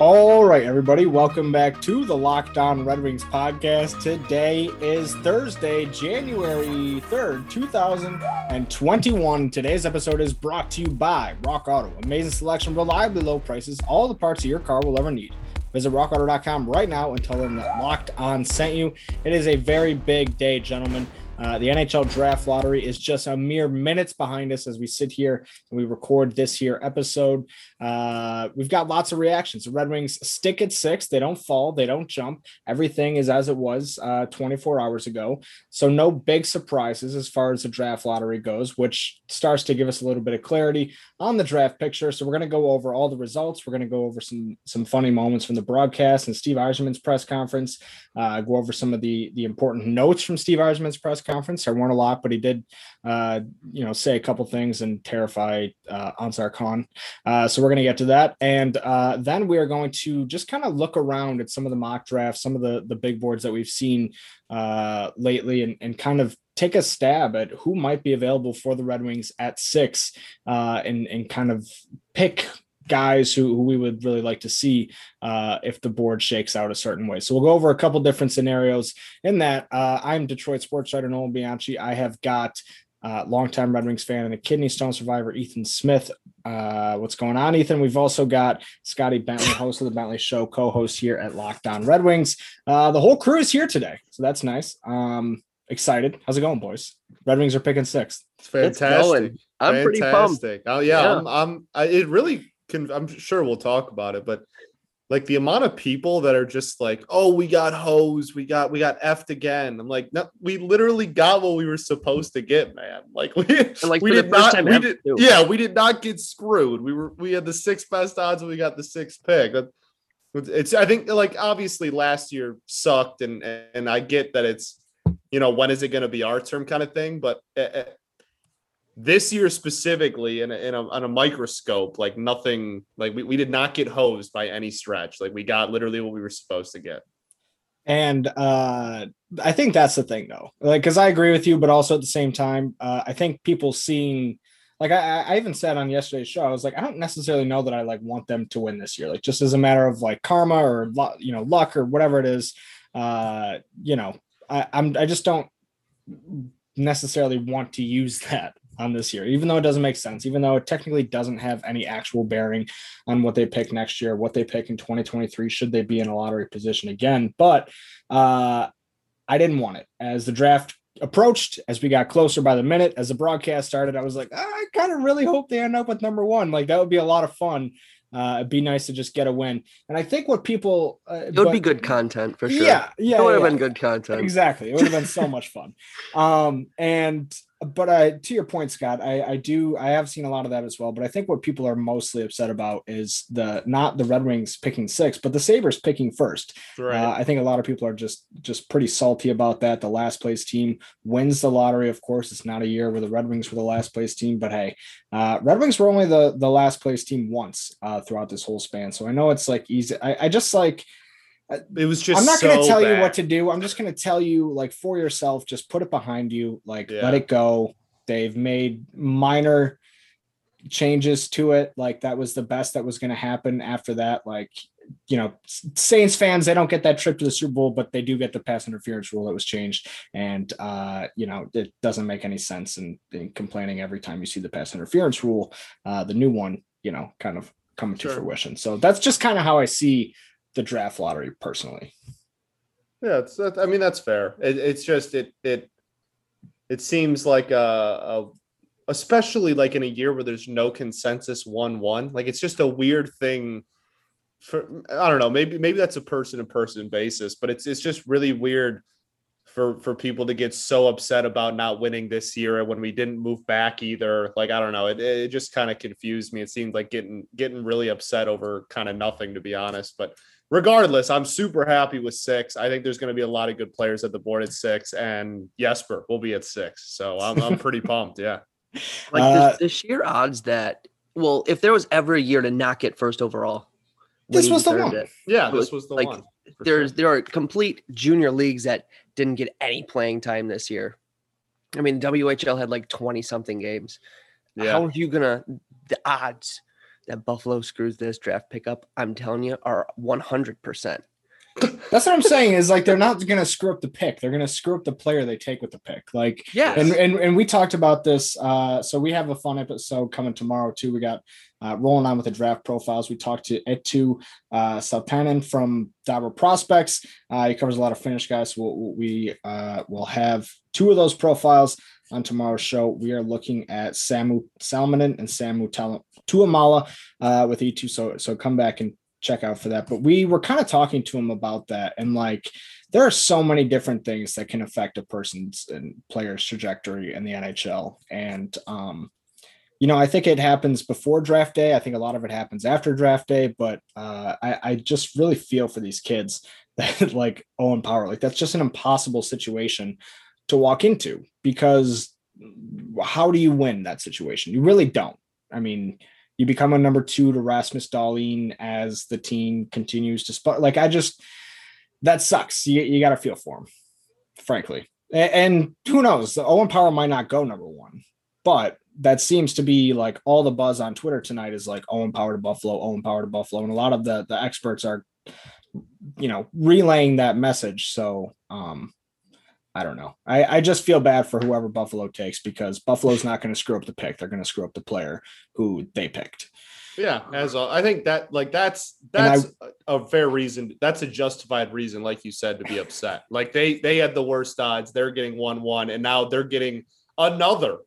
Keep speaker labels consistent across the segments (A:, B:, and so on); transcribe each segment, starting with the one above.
A: All right, everybody, welcome back to the Locked On Red Wings podcast. Today is Thursday, January 3rd, 2021. Today's episode is brought to you by Rock Auto. Amazing selection, reliably low prices, all the parts your car will ever need. Visit rockauto.com right now and tell them that Locked On sent you. It is a very big day, gentlemen. Uh, the NHL draft lottery is just a mere minutes behind us as we sit here and we record this here episode. Uh, we've got lots of reactions. The Red Wings stick at six. They don't fall, they don't jump. Everything is as it was uh, 24 hours ago. So, no big surprises as far as the draft lottery goes, which starts to give us a little bit of clarity on the draft picture. So, we're going to go over all the results. We're going to go over some, some funny moments from the broadcast and Steve Yzerman's press conference, uh, go over some of the, the important notes from Steve Yzerman's press conference. There weren't a lot, but he did, uh, you know, say a couple things and terrify uh, Ansar Khan. So we're going to get to that, and uh, then we are going to just kind of look around at some of the mock drafts, some of the the big boards that we've seen uh, lately, and and kind of take a stab at who might be available for the Red Wings at six, uh, and and kind of pick guys who, who, we would really like to see uh, if the board shakes out a certain way. So we'll go over a couple different scenarios in that. Uh, I'm Detroit sports writer Nolan Bianchi. I have got uh, longtime Red Wings fan and a kidney stone survivor, Ethan Smith. Uh, what's going on, Ethan? We've also got Scotty Bentley, host of the Bentley Show, co-host here at Locked On Red Wings. Uh, the whole crew is here today, so that's nice. Um, excited. How's it going, boys? Red Wings are picking sixth.
B: It's fantastic.
C: It's I'm
B: fantastic.
C: pretty pumped.
B: Oh yeah, yeah. I'm. I'm I, it really can. I'm sure we'll talk about it, but like the amount of people that are just like, oh, we got hosed, we got we got effed again. I'm like, no, we literally got what we were supposed to get, man. Like we
C: like
B: we did not, we did, yeah, we did not get screwed. We were we had the sixth best odds and we got the sixth pick. It's I think like obviously last year sucked, and and I get that it's you know when is it going to be our term kind of thing, but eh, eh, this year specifically in a, in a, on a microscope like nothing like we, we did not get hosed by any stretch. Like we got literally what we were supposed to get.
A: And uh i think that's the thing though. Like because i agree with you but also at the same time uh i think people seeing like I, I even said on yesterday's show i was like i don't necessarily know that i like want them to win this year. Like just as a matter of like karma or you know luck or whatever it is uh you know i i'm i just don't necessarily want to use that on this year, even though it doesn't make sense, even though it technically doesn't have any actual bearing on what they pick next year, what they pick in 2023, should they be in a lottery position again. But uh, I didn't want it. As the draft approached, as we got closer by the minute, as the broadcast started, I was like, ah, I kind of really hope they end up with number one. Like that would be a lot of fun. Uh, it'd be nice to just get a win. And I think what people
C: uh, it would but, be good content for sure.
A: Yeah, yeah,
C: it would
A: yeah.
C: have been good content.
A: Exactly, it would have been so much fun. Um, and but I, to your point, Scott, I, I do I have seen a lot of that as well. But I think what people are mostly upset about is the not the Red Wings picking six, but the Sabres picking first. Right. Uh, I think a lot of people are just just pretty salty about that. The last place team wins the lottery. Of course, it's not a year where the Red Wings were the last place team, but hey, uh, Red Wings were only the the last place team once uh, throughout this whole span. So I know it's like easy. I, I just like
B: it was just
A: i'm not
B: so
A: going to tell
B: bad.
A: you what to do i'm just going to tell you like for yourself just put it behind you like yeah. let it go they've made minor changes to it like that was the best that was going to happen after that like you know saints fans they don't get that trip to the super bowl but they do get the pass interference rule that was changed and uh you know it doesn't make any sense in, in complaining every time you see the pass interference rule uh the new one you know kind of coming sure. to fruition so that's just kind of how i see the draft lottery personally.
B: Yeah, it's I mean that's fair. It, it's just it it it seems like a, a especially like in a year where there's no consensus one one like it's just a weird thing for I don't know maybe maybe that's a person to person basis but it's it's just really weird for for people to get so upset about not winning this year when we didn't move back either. Like I don't know, it it just kind of confused me. It seemed like getting getting really upset over kind of nothing to be honest. But regardless, I'm super happy with six. I think there's going to be a lot of good players at the board at six, and Jesper will be at six. So I'm I'm pretty pumped. Yeah.
C: Like
A: Uh,
C: the, the sheer odds that well, if there was ever a year to not get first overall,
A: This was the one.
C: it.
B: Yeah, this was the
C: like,
B: one.
C: There's
B: sure.
C: there are complete junior leagues that didn't get any playing time this year. I mean, WHL had like 20 something games.
B: yeah.
C: How are you gonna the odds that Buffalo screws this draft pickup? I'm telling you, are 100 percent
A: That's what I'm saying. Is like they're not going to screw up the pick. They're going to screw up the player they take with the pick. Like
C: yeah,
A: and, and and we talked about this. Uh, so we have a fun episode coming tomorrow too. We got uh, rolling on with the draft profiles. We talked to Eetu uh, Saltanen from Dobber Prospects. Uh, he covers a lot of Finnish guys. So we'll, we uh, will have two of those profiles on tomorrow's show. We are looking at Samu Salminen and Samu Tal- Tuomala uh, with Eetu. So so come back and check out for that. But we were kind of talking to him about that and like there are so many different things that can affect a person's and player's trajectory in the NHL. And um, you know, I think it happens before draft day. I think a lot of it happens after draft day, but uh, I, I just really feel for these kids that like Owen Power. Like that's just an impossible situation to walk into because how do you win that situation? You really don't. I mean, you become a number two to Rasmus Dahlin as the team continues to spot. Like I just that sucks. You, you got to feel for him, frankly. A- And, who knows? Owen Power might not go number one, but that seems to be like all the buzz on Twitter tonight is like Owen Power to Buffalo, Owen Power to Buffalo, and a lot of the the experts are, you know, relaying that message. So, um, I don't know. I, I just feel bad for whoever Buffalo takes because Buffalo's not going to screw up the pick. They're going to screw up the player who they picked.
B: Yeah, as I think that like that's that's a a fair reason. That's a justified reason, like you said, to be upset. Like they they had the worst odds. They're getting one one, and now they're getting another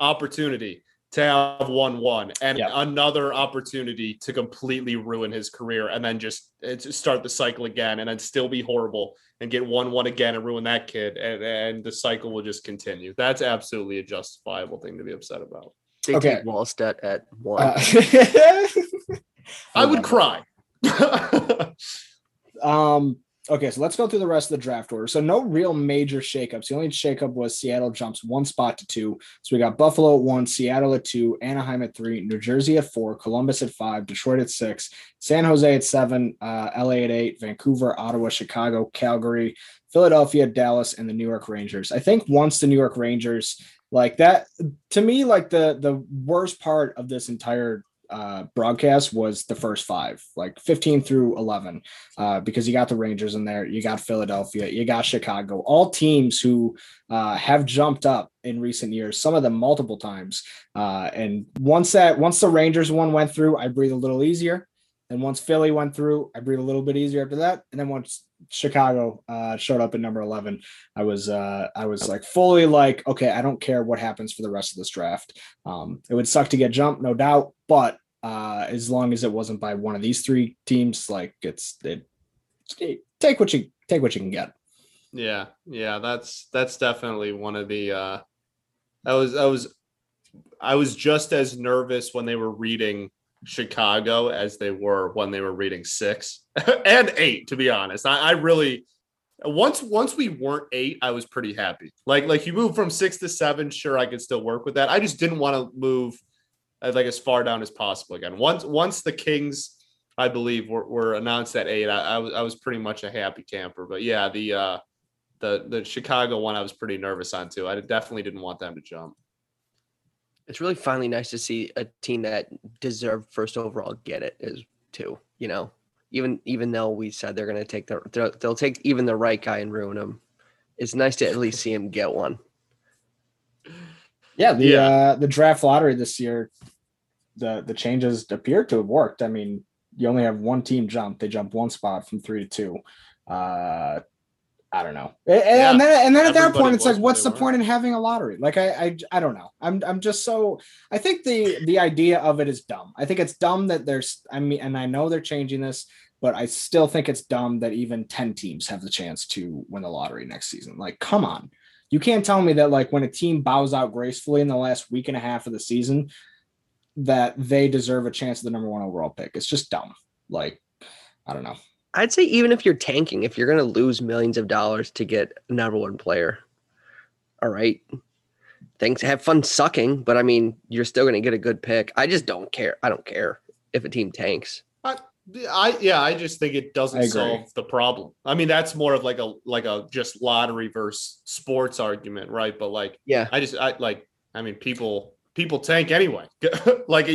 B: opportunity to have one one, and
A: Yeah.
B: another opportunity to completely ruin his career, and then just it's start the cycle again, and then still be horrible and get one one again and ruin that kid, and and the cycle will just continue. That's absolutely a justifiable thing to be upset about.
C: They
A: Okay.
C: take Wallstedt at one.
A: Uh,
B: I would cry.
A: Um, okay, so let's go through the rest of the draft order. So no real major shakeups. The only shakeup was Seattle jumps one spot to two. So we got Buffalo at one, Seattle at two, Anaheim at three, New Jersey at four, Columbus at five, Detroit at six, San Jose at seven, uh, LA at eight, Vancouver, Ottawa, Chicago, Calgary, Philadelphia, Dallas, and the New York Rangers. I think once the New York Rangers like that, to me, like the the worst part of this entire uh, broadcast was the first five, like 15 through 11, uh, because you got the Rangers in there, you got Philadelphia, you got Chicago, all teams who uh, have jumped up in recent years, some of them multiple times. Uh, and once that, once the Rangers one went through, I breathe a little easier. And once Philly went through, I breathe a little bit easier after that. And then once Chicago uh, showed up at number 11, I was uh, I was like fully like, okay, I don't care what happens for the rest of this draft. Um, it would suck to get jumped, no doubt, but uh, as long as it wasn't by one of these three teams, like it's it, it- take what you take what you can get.
B: Yeah, yeah, that's that's definitely one of the uh I was I was I was just as nervous when they were reading Chicago as they were when they were reading six and eight, to be honest. I, I really once once we weren't eight, I was pretty happy. Like like you move from six to seven, sure I could still work with that. I just didn't want to move uh, like as far down as possible again. Once once the Kings I believe were, were announced at eight. I, I was I was pretty much a happy camper. But yeah, the uh the the Chicago one I was pretty nervous on too. I definitely didn't want them to jump.
C: It's really finally nice to see a team that deserved first overall get it is too. You know, even even though we said they're going to take the they'll, they'll take even the right guy and ruin him. It's nice to at least see him get one.
A: Yeah, the
B: Yeah.
A: uh the draft lottery this year, the the changes appear to have worked. I mean, you only have one team jump. They jump one spot from three to two. Uh I don't know. And, yeah. and then and then at that point, it's like, what's the point in having a lottery? Like, I, I I don't know. I'm I'm just so. I think the the idea of it is dumb. I think it's dumb that there's. I mean, and I know they're changing this, but I still think it's dumb that even ten teams have the chance to win the lottery next season. Like, come on. You can't tell me that like when a team bows out gracefully in the last week and a half of the season, that they deserve a chance at the number one overall pick. It's just dumb. Like, I don't know.
C: I'd say even if you're tanking, if you're going to lose millions of dollars to get a number one player, all right, thanks. Have fun sucking, but I mean, you're still going to get a good pick. I just don't care. I don't care if a team tanks.
B: I, I yeah, I just think it doesn't solve the problem. I mean, that's more of like a like a just lottery versus sports argument, right? But like,
C: yeah,
B: I just I like. I mean, people people tank anyway. like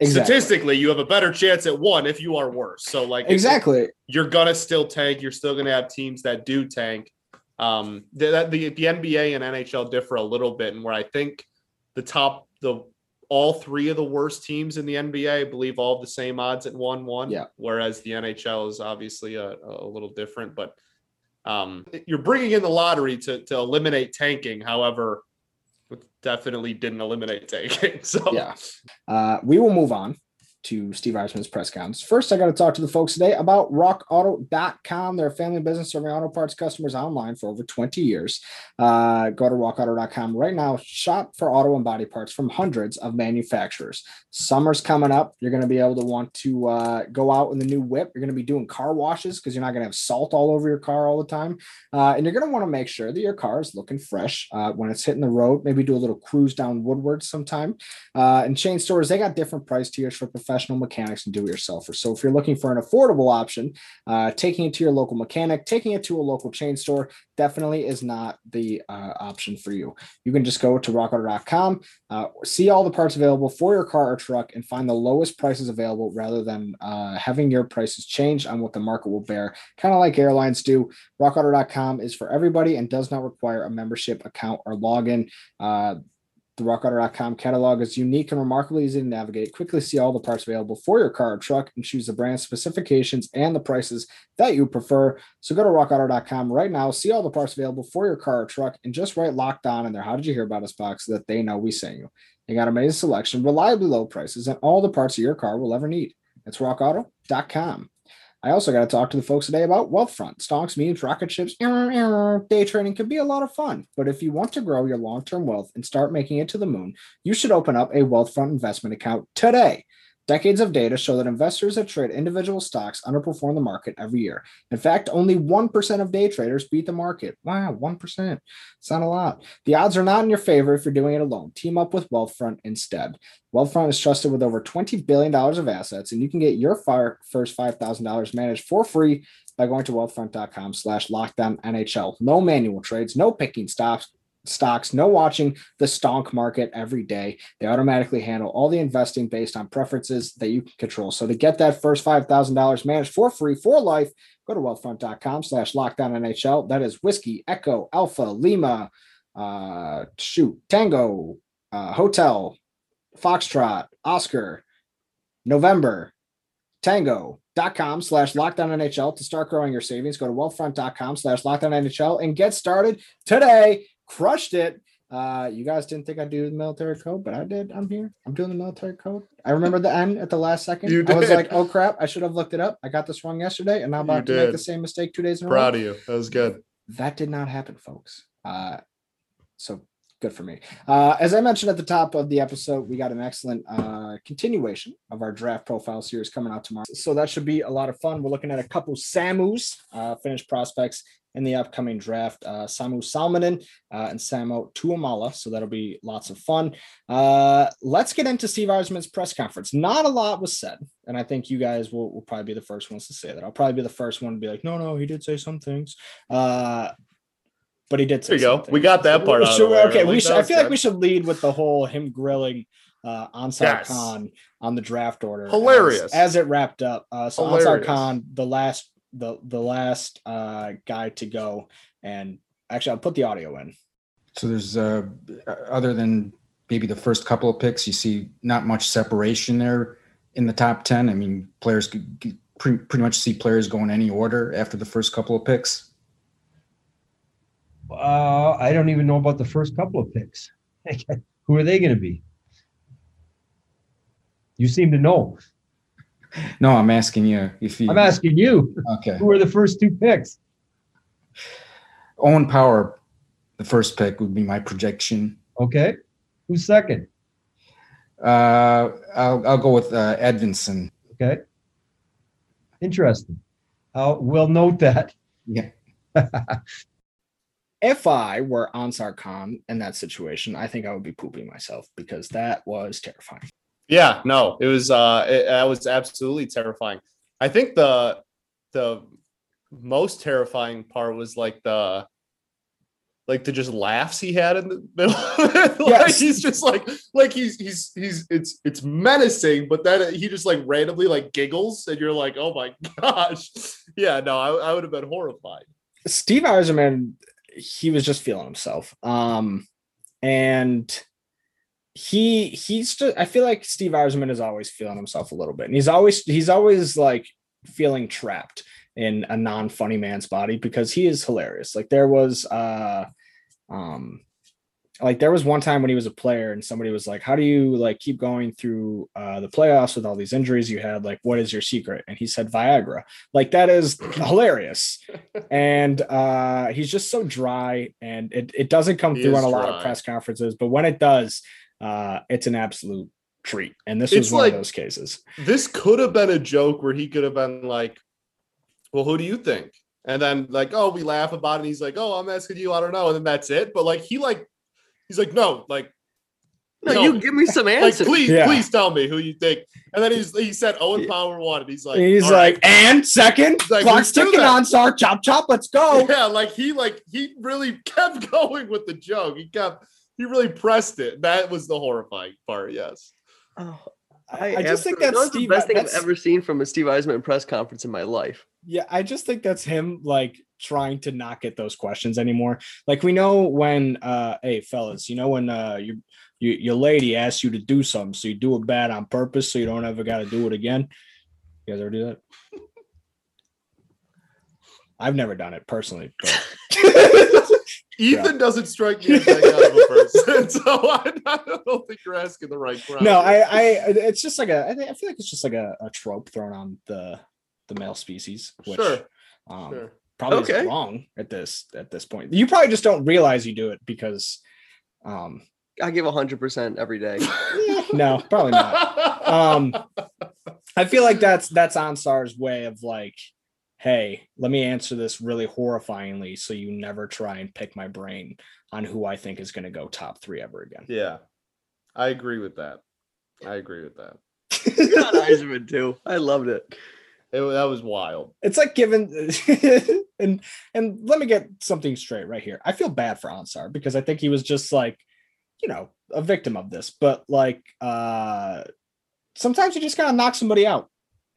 B: Exactly. Statistically, you have a better chance at one if you are worse. So, like,
A: exactly,
B: you're gonna still tank. You're still gonna have teams that do tank. Um, the, the the NBA and NHL differ a little bit, and where I think the top the all three of the worst teams in the NBA, I believe, all the same odds at one one.
A: Yeah.
B: Whereas the NHL is obviously a, a little different, but um, you're bringing in the lottery to to eliminate tanking. However, definitely didn't eliminate taking. So
A: yeah, uh, we will move on to Steve Yzerman's press conference. First, I got to talk to the folks today about rockauto.com. They're a family business serving auto parts customers online for over 20 years. Uh, go to rockauto.com right now. Shop for auto and body parts from hundreds of manufacturers. Summer's coming up. You're going to be able to want to uh, go out in the new whip. You're going to be doing car washes because you're not going to have salt all over your car all the time. Uh, and you're going to want to make sure that your car is looking fresh uh, when it's hitting the road. Maybe do a little cruise down Woodward sometime. Uh, and chain stores, they got different price tiers for professionals professional mechanics and do-it-yourselfers. So if you're looking for an affordable option, uh, taking it to your local mechanic, taking it to a local chain store definitely is not the uh, option for you. You can just go to rockauto.com, uh, see all the parts available for your car or truck, and find the lowest prices available rather than uh, having your prices change on what the market will bear. Kind of like airlines do. Rockauto.com is for everybody and does not require a membership account or login. The rockauto.com catalog is unique and remarkably easy to navigate. Quickly see all the parts available for your car or truck and choose the brand specifications and the prices that you prefer. So go to rockauto.com right now, see all the parts available for your car or truck, and just write locked on in there. How did you hear about us box so that they know we sent you? They got a amazing selection, reliably low prices, and all the parts of your car will ever need. It's rockauto.com. I also got to talk to the folks today about Wealthfront. Stocks, memes, rocket ships, day trading can be a lot of fun. But if you want to grow your long term wealth and start making it to the moon, you should open up a Wealthfront investment account today. Decades of data show that investors that trade individual stocks underperform the market every year. In fact, only 1% of day traders beat the market. Wow, 1%. It's not a lot. The odds are not in your favor if you're doing it alone. Team up with Wealthfront instead. Wealthfront is trusted with over $20 billion of assets, and you can get your first $5,000 managed for free by going to wealthfront.com slash lockdown NHL. No manual trades, no picking stops, stocks, no watching the stonk market every day. They automatically handle all the investing based on preferences that you can control. So to get that first $5,000 managed for free for life, go to wealthfront.com slash lockdown NHL. That is whiskey, echo, alpha, lima, uh, shoot, tango, uh, hotel, foxtrot, Oscar, November, tango, com slash lockdown NHL to start growing your savings. Go to wealthfront.com slash lockdown NHL and get started today crushed it. Uh, you guys didn't think I'd do the military code, but I did. I'm here. I'm doing the military code. I remember the end at the last second. You did. I was like, oh crap, I should have looked it up. I got this wrong yesterday, and I'm about to make the same mistake two days in a
B: Proud row. Proud of you. That was good.
A: That did not happen, folks. Uh, so good for me. Uh, as I mentioned at the top of the episode, we got an excellent uh, continuation of our draft profile series coming out tomorrow. So that should be a lot of fun. We're looking at a couple Samus, uh, finished prospects in the upcoming draft, uh, Samu Salminen uh, and Samu Tuomala. So that'll be lots of fun. Uh, let's get into Steve Yzerman's press conference. Not a lot was said, and I think you guys will, will probably be the first ones to say that. I'll probably be the first one to be like, no, no, he did say some things. But he did.
B: Say there you go. We got that part.
A: So, okay, we should, I feel good. like we should lead with the whole him grilling uh, Ansar yes. Khan on the draft order.
B: Hilarious.
A: As, as it wrapped up. Uh, so Hilarious. Ansar Khan, the last the the last uh, guy to go. And actually, I'll put the audio in.
D: So there's uh, other than maybe the first couple of picks, you see not much separation there in the top ten. I mean, players could pretty, pretty much see players going in any order after the first couple of picks.
E: Uh, I don't even know about the first couple of picks. Who are they going to be? You seem to know.
D: No, I'm asking you if you.
E: I'm asking you.
D: Okay.
E: Who are the first two picks?
D: Owen Power, the first pick would be my projection.
E: Okay. Who's second?
D: Uh, I'll I'll go with uh, Edvinsson.
E: Okay. Interesting. Uh, we'll note that.
D: Yeah.
A: if I were Ansar Khan in that situation, I think I would be pooping myself because that was terrifying.
B: Yeah, no, it was uh it, that was absolutely terrifying. I think the the most terrifying part was like the like the just laughs he had in the middle. like
A: Yes.
B: he's just like like he's he's he's it's it's menacing, but then he just like randomly like giggles, and you're like, oh my gosh, yeah, no, I, I would have been horrified.
A: Steve Yzerman, he was just feeling himself. Um, and he he's just I feel like Steve Yzerman is always feeling himself a little bit. And he's always he's always like feeling trapped in a non-funny man's body because he is hilarious. Like there was uh um like there was one time when he was a player and somebody was like, How do you like keep going through uh the playoffs with all these injuries you had? Like, what is your secret? And he said Viagra. Like that is hilarious and uh he's just so dry and it, it doesn't come
B: He
A: through on a lot of press conferences but when it does uh it's an absolute treat and this was one
B: like-
A: of those cases
B: This could have been a joke where he could have been like, well, who do you think? And then like, oh, we laugh about it. And he's like, oh, I'm asking you, I don't know. And then that's it. But like he like he's like, no, like
C: No,
B: No.
C: you give me some
B: like
C: answers.
B: please,
A: Yeah.
B: please tell me who you think. And then he's he said Owen Power one, and he's like,
A: he's like
B: right."
A: and second
B: He's like,
A: clock's
B: "Let's
A: ticking Ansar chop chop let's go
B: yeah, like he like he really kept going with the joke. He kept he really pressed it. That was the horrifying part. Yes.
C: Oh,
A: I, I just think
C: absolutely-
A: that's Steve,
C: the best thing
A: that's-
C: I've ever seen from a Steve Yzerman press conference in my life.
A: Yeah, I just think that's him like trying to not get those questions anymore. Like we know when uh hey fellas, you know when uh you you your lady asks you to do something, so you do it bad on purpose so you don't ever gotta do it again. You guys ever do that? I've never done it personally, but
B: Ethan doesn't strike me as that kind of a person, so I, I don't think you're asking the right question.
A: no, I I it's just like a I, feel like it's just like a, a trope thrown on the the male species, which
B: Sure.
A: um
B: Sure.
A: Probably
C: Okay.
A: is wrong at this at this point. You probably just don't realize you do it because um
C: I give hundred percent every day.
A: no, probably not. Um I feel like that's that's Ansar's way of like, hey, let me answer this really horrifyingly so you never try and pick my brain on who I think is gonna go top three ever again.
B: yeah, I agree with that. I agree with that.
C: Not Yzerman too. I loved it.
B: It, that was wild.
A: it's like given and and let me get something straight right here. I feel bad for Ansar because I think he was just like, you know, a victim of this. But like uh sometimes you just gotta knock somebody out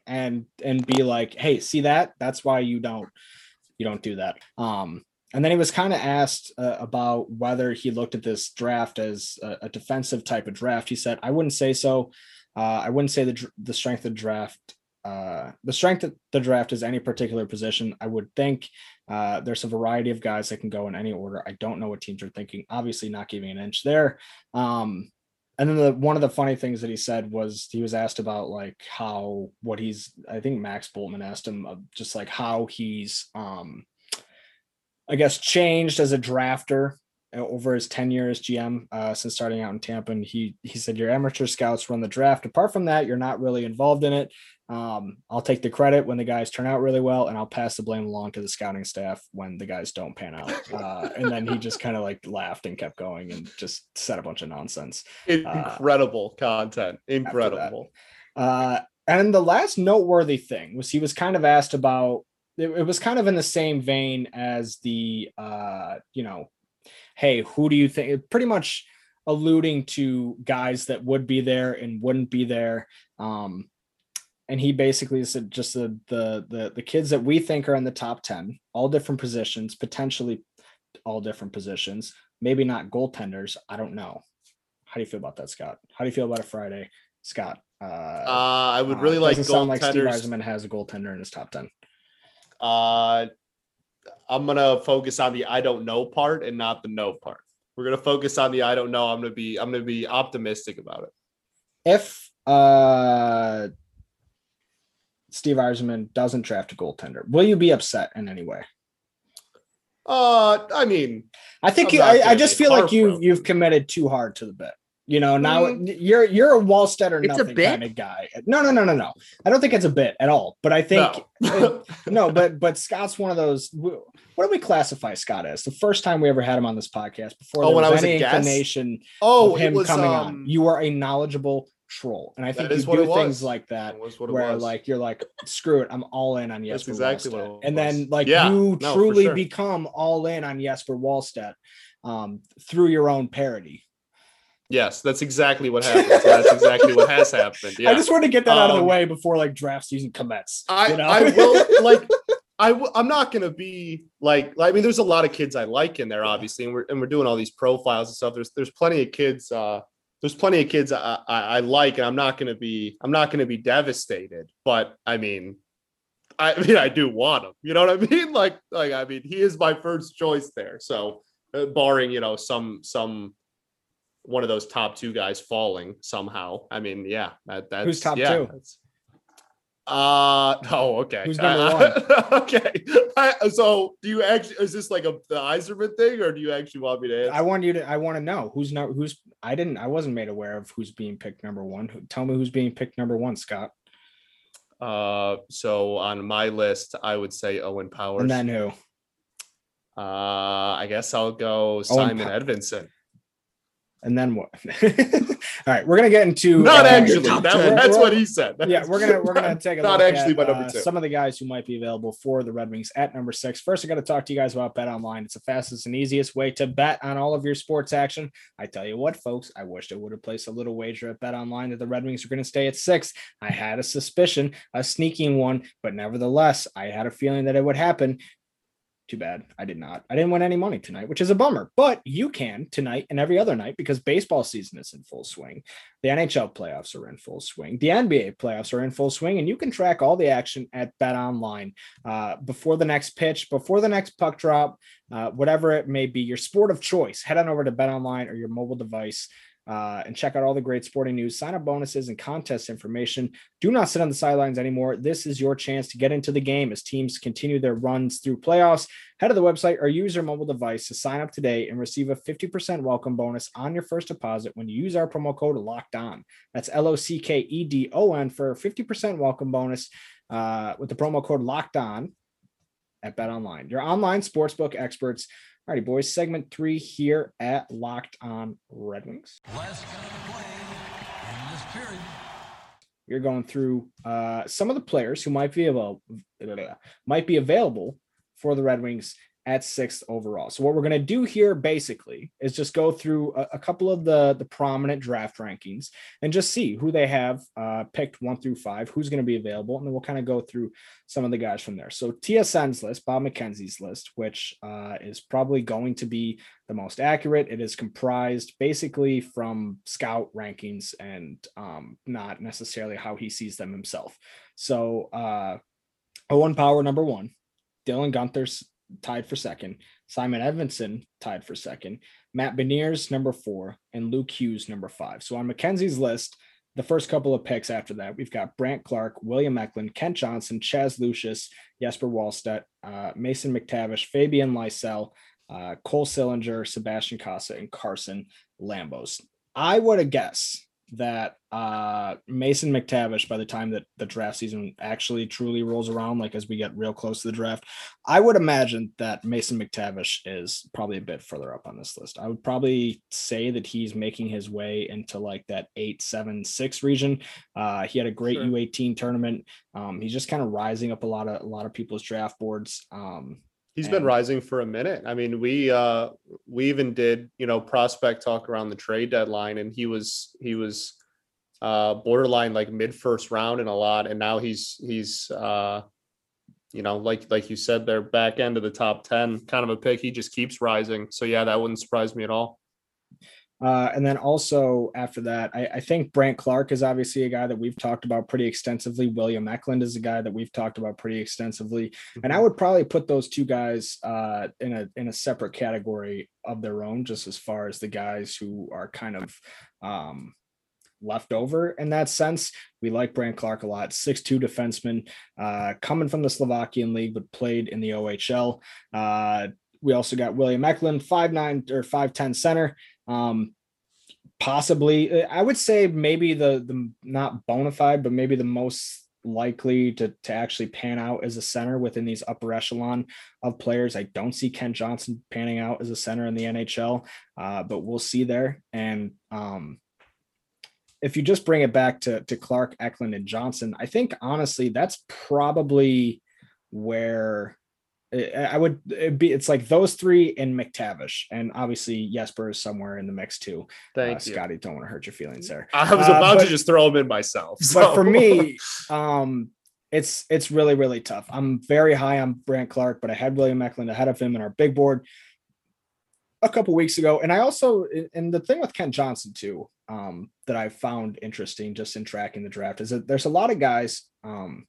A: and and be like, hey, see that? That's why you don't you don't do that. Um and then he was kind of asked uh, about whether he looked at this draft as a, a defensive type of draft. He said, "I wouldn't say so. Uh, I wouldn't say the the strength of draft uh, the strength of the draft is any particular position. I would think uh, there's a variety of guys that can go in any order. I don't know what teams are thinking. Obviously, not giving an inch there. Um, and then the one of the funny things that he said was he was asked about like how what he's. I think Max Bultman asked him just like how he's, um, I guess, changed as a drafter over his tenure as GM uh, since starting out in Tampa. And he he said your amateur scouts run the draft. Apart from that, you're not really involved in it. Um, I'll take the credit when the guys turn out really well, and I'll pass the blame along to the scouting staff when the guys don't pan out. Uh, and then he just kind of like laughed and kept going and just said a bunch of nonsense.
B: Incredible content. Incredible.
A: Uh, and the last noteworthy thing was he was kind of asked about. It, it was kind of in the same vein as the, uh, you know, hey, who do you think? Pretty much alluding to guys that would be there and wouldn't be there. Um, and he basically said just the, the the the kids that we think are in the top 10 all different positions potentially all different positions maybe not goaltenders i don't know how do you feel about that scott how do you feel about a friday scott uh,
B: Uh, I would
A: uh,
B: really like
A: doesn't sound like steve. Yzerman has a goaltender in his top 10
B: Uh, I'm gonna focus on the I don't know part and not the no part. We're gonna focus on the I don't know. I'm gonna be I'm gonna be optimistic about it.
A: If uh Steve Yzerman doesn't draft a goaltender, will you be upset in any way?
B: Uh, I mean,
A: I think you, I, I just feel like you you've committed too hard to the bit. You know, now
B: Mm.
A: you're you're a Wallstedt or nothing kind of guy. No, no, no, no, no. I don't think it's a bit at all. But I think
B: no.
A: no, but but Scott's one of those. What do we classify Scott as? The first time we ever had him on this podcast, before
B: Oh, when I
A: was
B: a
A: inclination
B: oh,
A: him
B: was
A: coming
B: um,
A: on, you are a knowledgeable troll, and I think you do things like that.
B: that was what it
A: Where like you're like screw it, I'm all in on Jesper
B: exactly what
A: Wallstedt.
B: it
A: and then like
B: Yeah,
A: you
B: no,
A: truly
B: sure.
A: become all in on Jesper Wallstedt um, through your own parody.
B: Yes, that's exactly what happened. that's exactly what has happened. Yeah.
A: I just want to get that out of the
B: Um,
A: way before like draft season commences.
B: I,
A: you know?
B: I will like I w- I'm not gonna be like I mean there's a lot of kids I like in there obviously and we're and we're doing all these profiles and stuff there's there's plenty of kids uh there's plenty of kids I, I, I like and I'm not gonna be I'm not gonna be devastated but I mean I mean I do want him you know what I mean like like I mean he is my first choice there so uh, barring you know some some one of those top two guys falling somehow I mean yeah that that's
A: Who's top
B: yeah,
A: two?
B: uh oh okay.
A: Who's number
B: I- okay. I, so do you actually is this like a the Yzerman thing or do you actually want me to answer?
A: I want you to. I want to know who's not who's. I didn't. I wasn't made aware of who's being picked number one. Tell me who's being picked number one, Scott.
B: Uh so on my list I would say Owen Powers.
A: And then who?
B: uh I guess I'll go Simon
A: Pow-
B: Edvinsson.
A: And then what? All right, we're gonna get into
B: Not
A: uh,
B: actually. That, that's what he said.
A: Yeah, we're gonna we're gonna take a
B: not
A: look
B: actually
A: at,
B: number
A: uh,
B: two.
A: some of the guys who might be available for the Red Wings at number six. First, I got to talk to you guys about Bet Online. It's the fastest and easiest way to bet on all of your sports action. I tell you what, folks, I wished I would have placed a little wager at Bet Online that the Red Wings are going to stay at six. I had a suspicion, a sneaking one, but nevertheless, I had a feeling that it would happen. Too bad I did not. I didn't win any money tonight, which is a bummer. But you can tonight and every other night because baseball season is in full swing. The NHL playoffs are in full swing. The NBA playoffs are in full swing, and you can track all the action at Bet Online uh, before the next pitch, before the next puck drop, uh, whatever it may be. Your sport of choice. Head on over to Bet Online or your mobile device. Uh, and check out all the great sporting news, sign up bonuses, and contest information. Do not sit on the sidelines anymore. This is your chance to get into the game as teams continue their runs through playoffs. Head to the website or use your mobile device to sign up today and receive a 50% welcome bonus on your first deposit when you use our promo code locked on. That's L O C K E D O N for a 50% welcome bonus uh, with the promo code locked on at Bet Online, your online sportsbook experts. Alrighty, boys, segment three here at Locked On Red Wings.
F: Last guy to play in this period.
A: You're going through uh, some of the players who might be available, might be available for the Red Wings at sixth overall. So what we're going to do here basically is just go through a, a couple of the the prominent draft rankings and just see who they have uh, picked one through five, who's going to be available, and then we'll kind of go through some of the guys from there. So TSN's list, Bob McKenzie's list, which uh, is probably going to be the most accurate. It is comprised basically from scout rankings and um, not necessarily how he sees them himself. So uh, Owen Power number one, Dylan Guenther's tied for second, Simon Edvinsson tied for second, Matt Beniers number four, and Luke Hughes number five. So on Mackenzie's list, the first couple of picks after that, we've got Brandt Clark, William Eklund, Kent Johnson, Chaz Lucius, Jesper Wallstedt, uh, Mason McTavish, Fabian Lysell, uh, Cole Sillinger, Sebastian Cossa, and Carson Lambos. I would have guessed that uh, Mason McTavish, by the time that the draft season actually truly rolls around, like as we get real close to the draft, I would imagine that Mason McTavish is probably a bit further up on this list. I would probably say that he's making his way into like that eight, seven, six region. Uh, he had a great
B: Sure.
A: U18 tournament. Um, he's just kind of rising up a lot of a lot of people's draft boards. Um,
B: He's been rising for a minute. I mean, we uh we even did, you know, prospect talk around the trade deadline and he was he was uh borderline like mid first round in a lot and now he's he's uh you know, like like you said they're back end of the top 10 kind of a pick. He just keeps rising. So yeah, that wouldn't surprise me at all.
A: Uh, and then also after that, I, I, think Brandt Clark is obviously a guy that we've talked about pretty extensively. William Eklund is a guy that we've talked about pretty extensively, mm-hmm. and I would probably put those two guys uh, in a in a separate category of their own, just as far as the guys who are kind of um, left over in that sense. We like Brandt Clark a lot, six-two defenseman, uh, coming from the Slovakian league, but played in the OHL. Uh, we also got William Eklund, five nine or five ten center. Um, possibly, I would say maybe the the not bona fide, but maybe the most likely to to actually pan out as a center within these upper echelon of players. I don't see Ken Johnson panning out as a center in the NHL, uh, but we'll see there. And um, if you just bring it back to to Clark, Eklund, and Johnson, I think honestly that's probably where I would be. It's like those three and McTavish, and obviously Jesper is somewhere in the mix too.
B: Thank
A: uh, you, Scotty. Don't want to hurt your feelings there.
B: I was about uh, but, to just throw him in myself.
A: So. But for me, um, it's it's really really tough. I'm very high on Brandt Clark, but I had William Eklund ahead of him in our big board a couple weeks ago, and I also and the thing with Kent Johnson too um, that I found interesting just in tracking the draft is that there's a lot of guys um,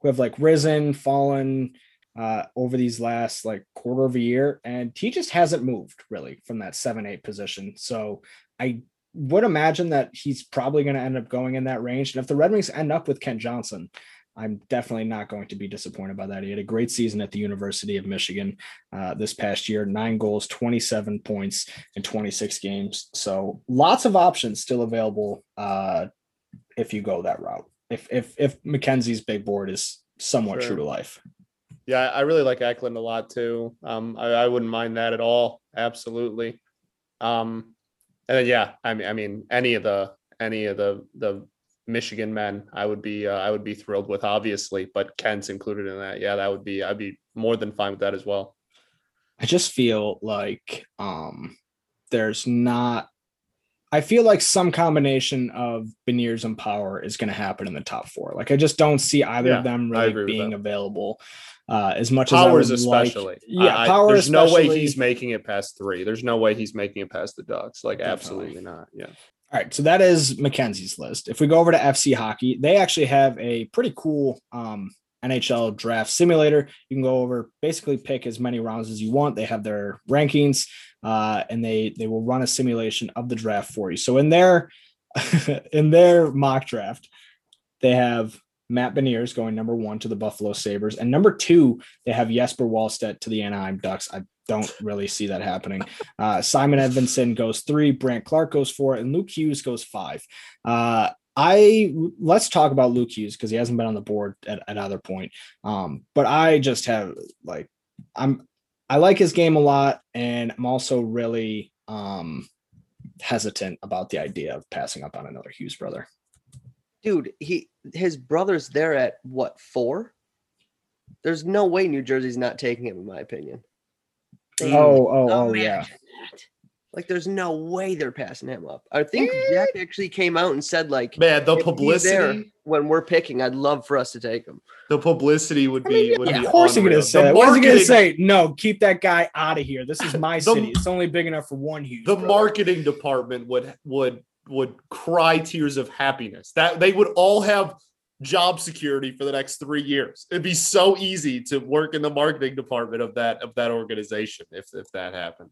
A: who have like risen, fallen uh, over these last like quarter of a year, and he just hasn't moved really from that seven eight position. So I would imagine that he's probably going to end up going in that range. And if the Red Wings end up with Kent Johnson, I'm definitely not going to be disappointed by that. He had a great season at the University of Michigan uh, this past year nine goals, 27 points in 26 games. So lots of options still available uh, if you go that route. If, if, if Mackenzie's big board is somewhat sure. true to life.
B: Yeah, I really like Eklund a lot too. Um, I, I wouldn't mind that at all. Absolutely. Um, and then yeah, I mean, I mean, any of the any of the the Michigan men, I would be uh, I would be thrilled with, obviously. But Kent's included in that. Yeah, that would be I'd be more than fine with that as well.
A: I just feel like um, there's not. I feel like some combination of Beniers and Power is going to happen in the top four. Like I just don't see either yeah, of them really being available uh, as much
B: powers
A: as powers
B: especially.
A: Like, yeah,
B: I,
A: power.
B: There's no way he's making it past three. There's no way he's making it past the Ducks. Like Definitely. absolutely not. Yeah.
A: All right, so that is Mackenzie's list. If we go over to FC Hockey, they actually have a pretty cool um, NHL draft simulator. You can go over, basically pick as many rounds as you want. They have their rankings, uh, and they they will run a simulation of the draft for you. So in their in their mock draft, they have Matt Beniers going number one to the Buffalo Sabres. And number two, they have Jesper Wallstedt to the Anaheim Ducks. I don't really see that happening. Uh, Simon Edvinsson goes three, Brandt Clark goes four, and Luke Hughes goes five. Uh, I let's talk about Luke Hughes because he hasn't been on the board at, at either point. Um, but I just have like I'm I like his game a lot, and I'm also really um hesitant about the idea of passing up on another Hughes brother
C: dude, he his brother's there at what four? There's no way New Jersey's not taking him, in my opinion.
A: They oh, oh, oh, oh, oh yeah. That.
C: Like, there's no way they're passing him up. I think eh. Jack actually came out and said, like,
B: man, the publicity
C: when we're picking, I'd love for us to take him.
B: The publicity would be. I mean, would
A: yeah,
B: be
A: of course, he's gonna say. That. What's he gonna say? No, keep that guy out of here. This is my the, city. It's only big enough for one Hughes.
B: The marketing department would would would cry tears of happiness. That they would all have job security for the next three years. It'd be so easy to work in the marketing department of that of that organization if if that happened.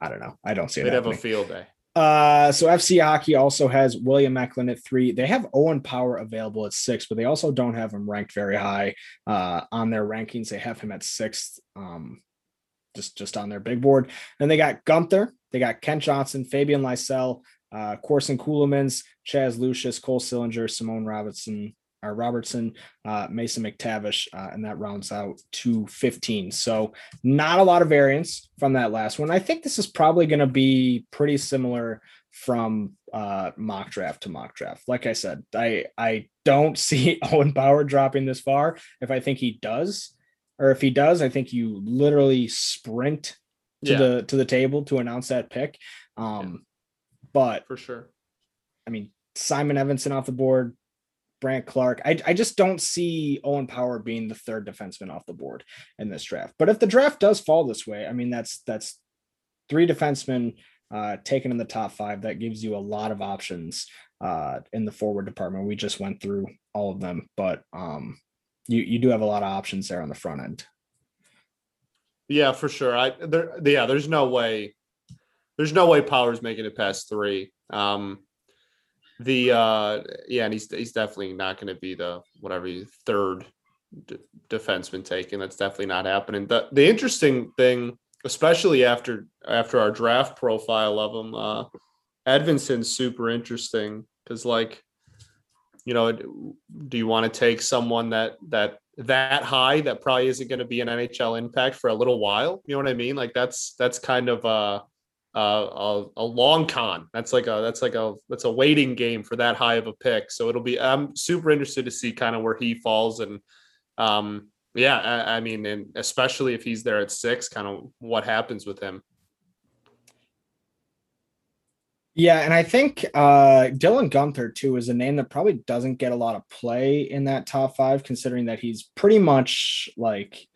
A: I don't know. I don't see it.
B: They'd have a field day.
A: Uh, so FC Hockey also has William Eklund at three. They have Owen Power available at six, but they also don't have him ranked very high uh, on their rankings. They have him at sixth, um, just just on their big board. And they got Guenther, they got Ken Johnson, Fabian Lysell, uh, Corson Ceulemans, Chaz Lucius, Cole Sillinger, Simone Robertson, or Robertson, uh, Mason McTavish, uh, and that rounds out to 15. So not a lot of variance from that last one. I think this is probably going to be pretty similar from uh, mock draft to mock draft. Like I said, I I don't see Owen Power dropping this far. If I think he does, or if he does, I think you literally sprint to yeah. the to the table to announce that pick. Um, but
B: for sure,
A: I mean, Simon Edvinsson off the board, Brandt Clark. I, I just don't see Owen Power being the third defenseman off the board in this draft. But if the draft does fall this way, I mean, that's that's three defensemen uh, taken in the top five, that gives you a lot of options uh, in the forward department. We just went through all of them, but um, you you do have a lot of options there on the front end.
B: Yeah, for sure. I there yeah, there's no way there's no way Power's making it past three. Um the uh yeah, and he's he's definitely not going to be the whatever third d- defenseman taken. That's definitely not happening. The the interesting thing, especially after after our draft profile of him, uh Edvinsson's super interesting because like you know, do you want to take someone that that that high that probably isn't going to be an NHL impact for a little while? You know what I mean? Like that's that's kind of a a, a, long con. That's like a that's like a that's a waiting game for that high of a pick. So it'll be I'm super interested to see kind of where he falls and um yeah, I, I mean, and especially if he's there at six, kind of what happens with him.
A: Yeah, and I think uh, Dylan Guenther too is a name that probably doesn't get a lot of play in that top five, considering that he's pretty much like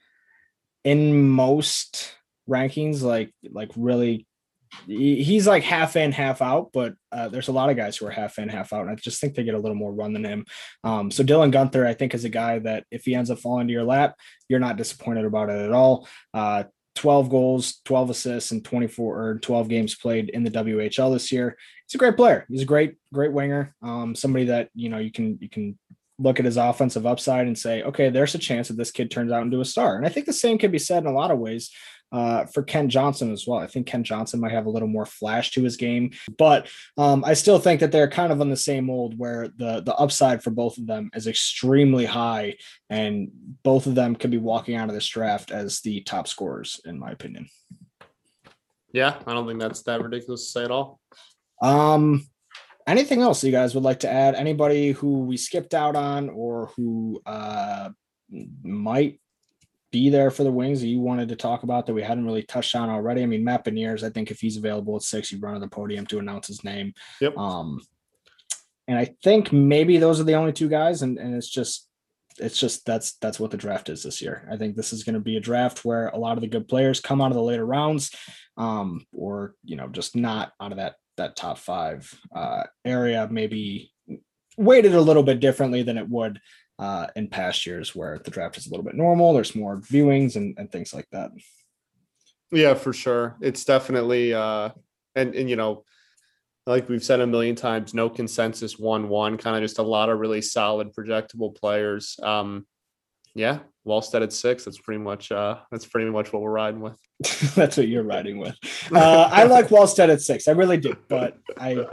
A: in most rankings, like like really, he's like half in, half out. But uh, there's a lot of guys who are half in, half out, and I just think they get a little more run than him. Um, so Dylan Guenther, I think, is a guy that if he ends up falling to your lap, you're not disappointed about it at all. Uh, 12 goals, 12 assists, and 24 or 12 games played in the WHL this year. He's a great player. He's a great, great winger. Um, somebody that you know you can you can look at his offensive upside and say, okay, there's a chance that this kid turns out into a star. And I think the same can be said in a lot of ways uh, for Kent Johnson as well. I think Kent Johnson might have a little more flash to his game, but um, I still think that they're kind of on the same mold where the the upside for both of them is extremely high, and both of them could be walking out of this draft as the top scorers, in my opinion.
B: Yeah, I don't think that's that ridiculous to say at all.
A: Um, anything else you guys would like to add? Anybody who we skipped out on or who uh, might be there for the wings that you wanted to talk about that we hadn't really touched on already? I mean, Matt Beniers, I think if he's available at six, you run to the podium to announce his name.
B: Yep.
A: Um, and I think maybe those are the only two guys, and, and it's just it's just that's that's what the draft is this year. I think this is going to be a draft where a lot of the good players come out of the later rounds, um, or you know, just not out of that that top five uh, area. Maybe weighted a little bit differently than it would uh, in past years where the draft is a little bit normal. There's more viewings and, and things like that.
B: Yeah, for sure. It's definitely uh and and you know, like we've said a million times, no consensus one one, kind of just a lot of really solid projectable players. Um yeah, Wallstedt at six. That's pretty much uh that's pretty much what we're riding with.
A: That's what you're riding with. Uh, I like Wallstedt at six. I really do, but I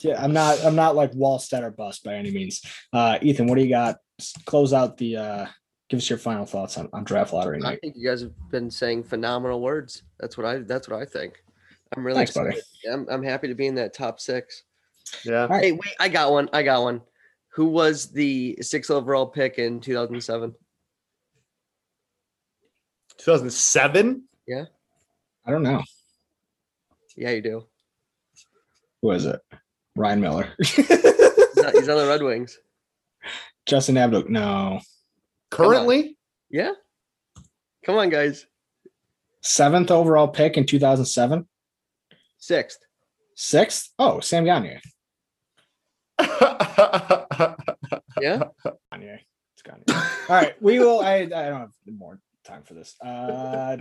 A: yeah, I'm not I'm not like Wallstedt or bust by any means. Uh Ethan, what do you got? Close out the uh give us your final thoughts on, on draft lottery
C: I
A: night.
C: think you guys have been saying phenomenal words. That's what I. That's what I think. I'm really
A: Thanks, buddy.
C: excited. I'm, I'm happy to be in that top six.
B: Yeah.
A: right.
C: Hey, wait, I got one. I got one. Who was the sixth overall pick in 2007?
B: 2007? Yeah.
A: I don't know.
C: Yeah, you do.
A: Who is it? Ryan Miller.
C: He's on, he's on the Red Wings.
A: Justin Abdul. No.
B: Currently?
C: Yeah. Come on, guys.
A: Seventh overall pick in 2007.
C: Sixth.
A: Sixth. Oh, Sam Gagner.
C: Yeah.
A: Gagner. It's Gagner. All right. We will. I, I don't have more time for this. Uh,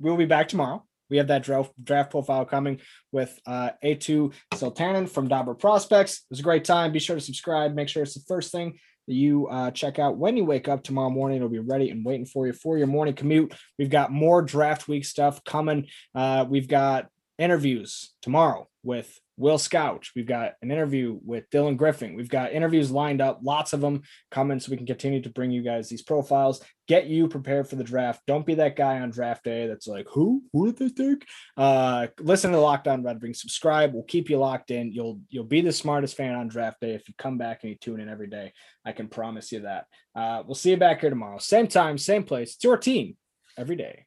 A: we'll be back tomorrow. We have that draft, draft profile coming with uh, Eetu Sultanen from Dobber Prospects. It was a great time. Be sure to subscribe. Make sure it's the first thing that you uh, check out when you wake up tomorrow morning. It'll be ready and waiting for you for your morning commute. We've got more draft week stuff coming. Uh, we've got interviews tomorrow with Will Scout. We've got an interview with Dylan Griffin. We've got interviews lined up, lots of them coming, so we can continue to bring you guys these profiles, get you prepared for the draft. Don't be that guy on draft day that's like, who? Who did they take? Uh, listen to Locked On Red Wings. Subscribe. We'll keep you locked in. You'll you'll be the smartest fan on draft day if you come back and you tune in every day. I can promise you that. Uh, we'll see you back here tomorrow, same time, same place. It's your team every day.